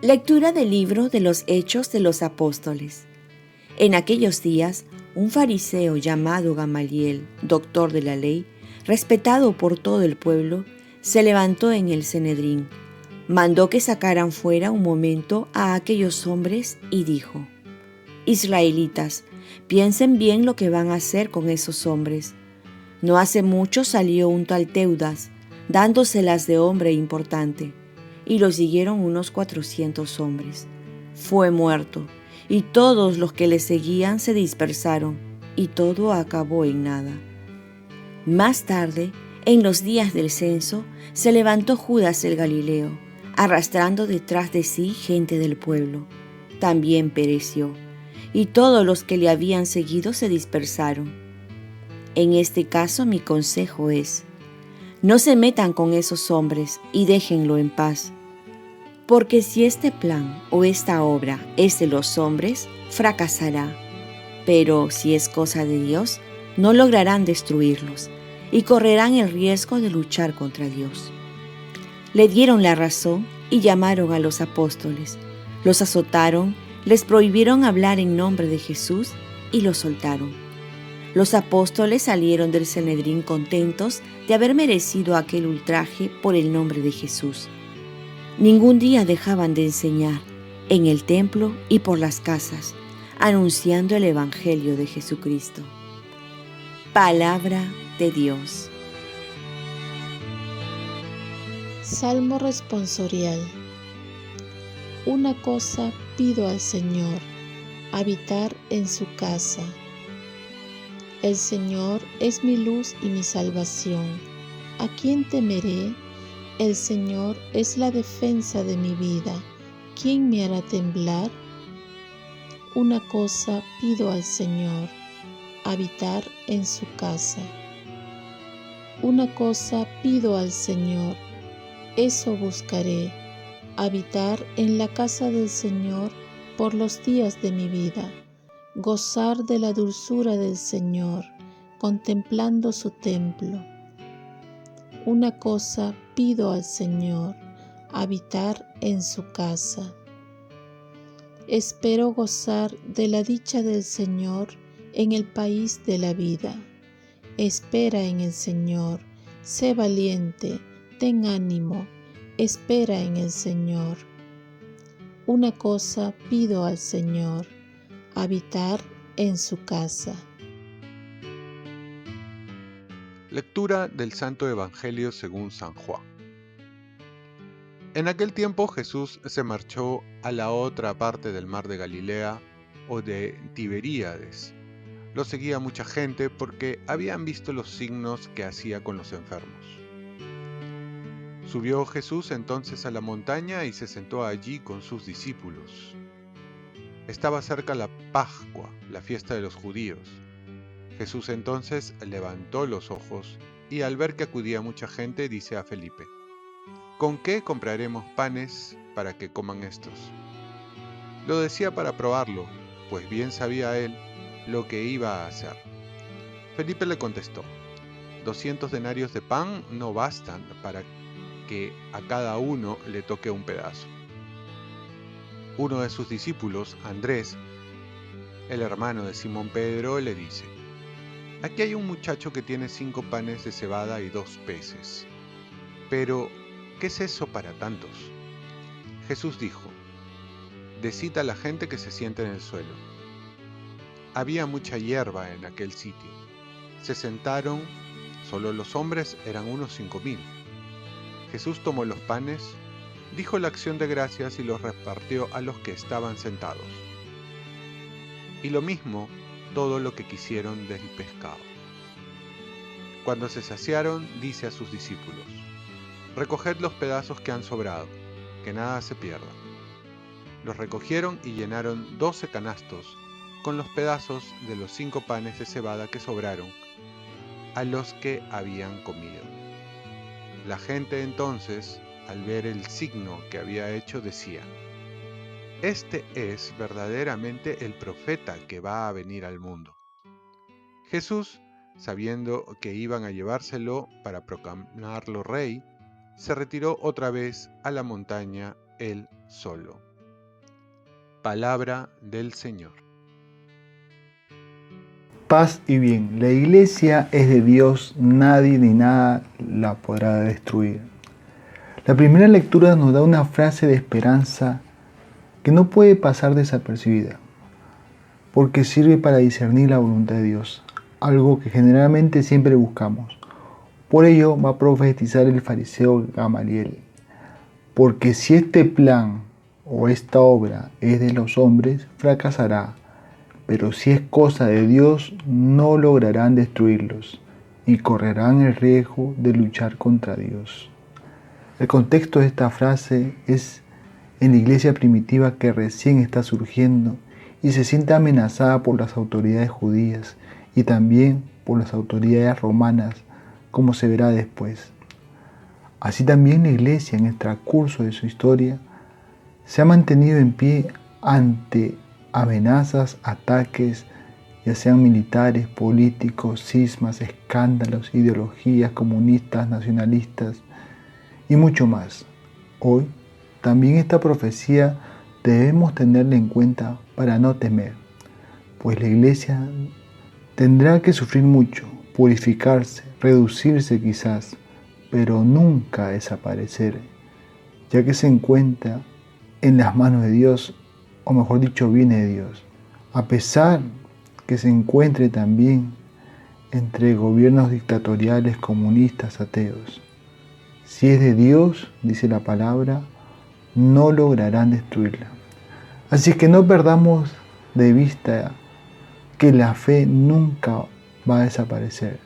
Lectura del libro de los Hechos de los Apóstoles. En aquellos días, un fariseo llamado Gamaliel, doctor de la ley, respetado por todo el pueblo, se levantó en el Cenedrín, mandó que sacaran fuera un momento a aquellos hombres y dijo, Israelitas, piensen bien lo que van a hacer con esos hombres. No hace mucho salió un tal Teudas, dándoselas de hombre importante y lo siguieron unos cuatrocientos hombres. Fue muerto, y todos los que le seguían se dispersaron, y todo acabó en nada. Más tarde, en los días del censo, se levantó Judas el Galileo, arrastrando detrás de sí gente del pueblo. También pereció, y todos los que le habían seguido se dispersaron. En este caso mi consejo es, no se metan con esos hombres y déjenlo en paz porque si este plan o esta obra es de los hombres, fracasará. Pero si es cosa de Dios, no lograrán destruirlos y correrán el riesgo de luchar contra Dios. Le dieron la razón y llamaron a los apóstoles. Los azotaron, les prohibieron hablar en nombre de Jesús y los soltaron. Los apóstoles salieron del Cenedrín contentos de haber merecido aquel ultraje por el nombre de Jesús. Ningún día dejaban de enseñar en el templo y por las casas, anunciando el Evangelio de Jesucristo. Palabra de Dios. Salmo responsorial. Una cosa pido al Señor, habitar en su casa. El Señor es mi luz y mi salvación. ¿A quién temeré? El Señor es la defensa de mi vida. ¿Quién me hará temblar? Una cosa pido al Señor, habitar en su casa. Una cosa pido al Señor, eso buscaré, habitar en la casa del Señor por los días de mi vida, gozar de la dulzura del Señor, contemplando su templo una cosa pido al Señor, habitar en su casa. Espero gozar de la dicha del Señor en el país de la vida. Espera en el Señor, sé valiente, ten ánimo, espera en el Señor. Una cosa pido al Señor, habitar en su casa. Lectura del Santo Evangelio según San Juan. En aquel tiempo Jesús se marchó a la otra parte del mar de Galilea o de Tiberíades. Lo seguía mucha gente porque habían visto los signos que hacía con los enfermos. Subió Jesús entonces a la montaña y se sentó allí con sus discípulos. Estaba cerca la Pascua, la fiesta de los judíos Jesús entonces levantó los ojos y al ver que acudía mucha gente dice a Felipe, ¿con qué compraremos panes para que coman estos? Lo decía para probarlo, pues bien sabía él lo que iba a hacer. Felipe le contestó, 200 denarios de pan no bastan para que a cada uno le toque un pedazo. Uno de sus discípulos, Andrés, el hermano de Simón Pedro, le dice, Aquí hay un muchacho que tiene cinco panes de cebada y dos peces. Pero, ¿qué es eso para tantos? Jesús dijo, Decita a la gente que se siente en el suelo. Había mucha hierba en aquel sitio. Se sentaron, solo los hombres eran unos cinco mil. Jesús tomó los panes, dijo la acción de gracias y los repartió a los que estaban sentados. Y lo mismo todo lo que quisieron del pescado. Cuando se saciaron, dice a sus discípulos, Recoged los pedazos que han sobrado, que nada se pierda. Los recogieron y llenaron doce canastos con los pedazos de los cinco panes de cebada que sobraron a los que habían comido. La gente entonces, al ver el signo que había hecho, decía, este es verdaderamente el profeta que va a venir al mundo. Jesús, sabiendo que iban a llevárselo para proclamarlo rey, se retiró otra vez a la montaña él solo. Palabra del Señor. Paz y bien. La iglesia es de Dios, nadie ni nada la podrá destruir. La primera lectura nos da una frase de esperanza que no puede pasar desapercibida, porque sirve para discernir la voluntad de Dios, algo que generalmente siempre buscamos. Por ello va a profetizar el fariseo Gamaliel, porque si este plan o esta obra es de los hombres, fracasará, pero si es cosa de Dios, no lograrán destruirlos y correrán el riesgo de luchar contra Dios. El contexto de esta frase es en la iglesia primitiva que recién está surgiendo y se siente amenazada por las autoridades judías y también por las autoridades romanas, como se verá después. Así también la iglesia en el transcurso de su historia se ha mantenido en pie ante amenazas, ataques, ya sean militares, políticos, cismas, escándalos, ideologías comunistas, nacionalistas y mucho más. Hoy también esta profecía debemos tenerla en cuenta para no temer, pues la iglesia tendrá que sufrir mucho, purificarse, reducirse quizás, pero nunca desaparecer, ya que se encuentra en las manos de Dios, o mejor dicho, viene de Dios, a pesar que se encuentre también entre gobiernos dictatoriales, comunistas, ateos. Si es de Dios, dice la palabra, no lograrán destruirla. Así que no perdamos de vista que la fe nunca va a desaparecer,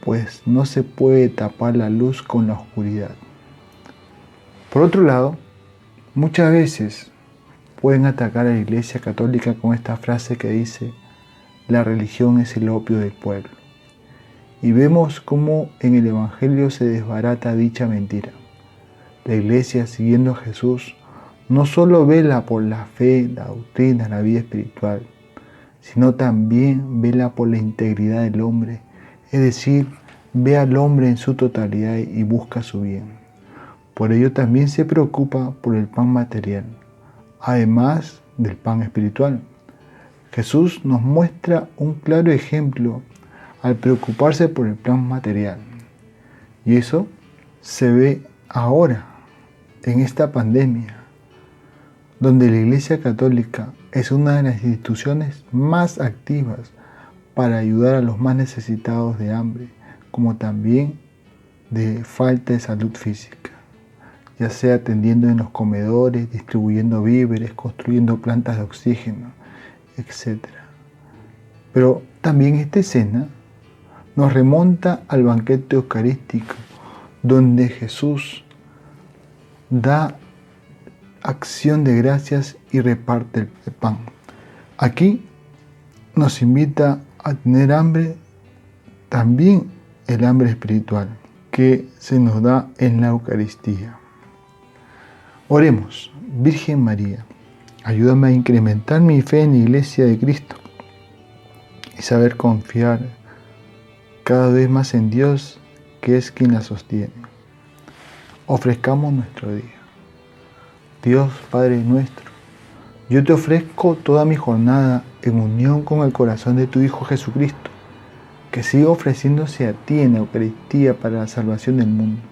pues no se puede tapar la luz con la oscuridad. Por otro lado, muchas veces pueden atacar a la Iglesia Católica con esta frase que dice, la religión es el opio del pueblo. Y vemos cómo en el Evangelio se desbarata dicha mentira. La iglesia, siguiendo a Jesús, no solo vela por la fe, la doctrina, la vida espiritual, sino también vela por la integridad del hombre, es decir, ve al hombre en su totalidad y busca su bien. Por ello también se preocupa por el pan material, además del pan espiritual. Jesús nos muestra un claro ejemplo al preocuparse por el plan material. Y eso se ve ahora en esta pandemia, donde la Iglesia Católica es una de las instituciones más activas para ayudar a los más necesitados de hambre, como también de falta de salud física, ya sea atendiendo en los comedores, distribuyendo víveres, construyendo plantas de oxígeno, etc. Pero también esta escena nos remonta al banquete eucarístico, donde Jesús da acción de gracias y reparte el pan. Aquí nos invita a tener hambre, también el hambre espiritual que se nos da en la Eucaristía. Oremos, Virgen María, ayúdame a incrementar mi fe en la Iglesia de Cristo y saber confiar cada vez más en Dios, que es quien la sostiene ofrezcamos nuestro día. Dios Padre nuestro, yo te ofrezco toda mi jornada en unión con el corazón de tu Hijo Jesucristo, que siga ofreciéndose a ti en Eucaristía para la salvación del mundo.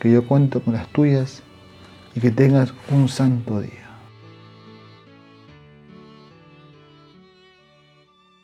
que yo cuento con las tuyas y que tengas un santo día.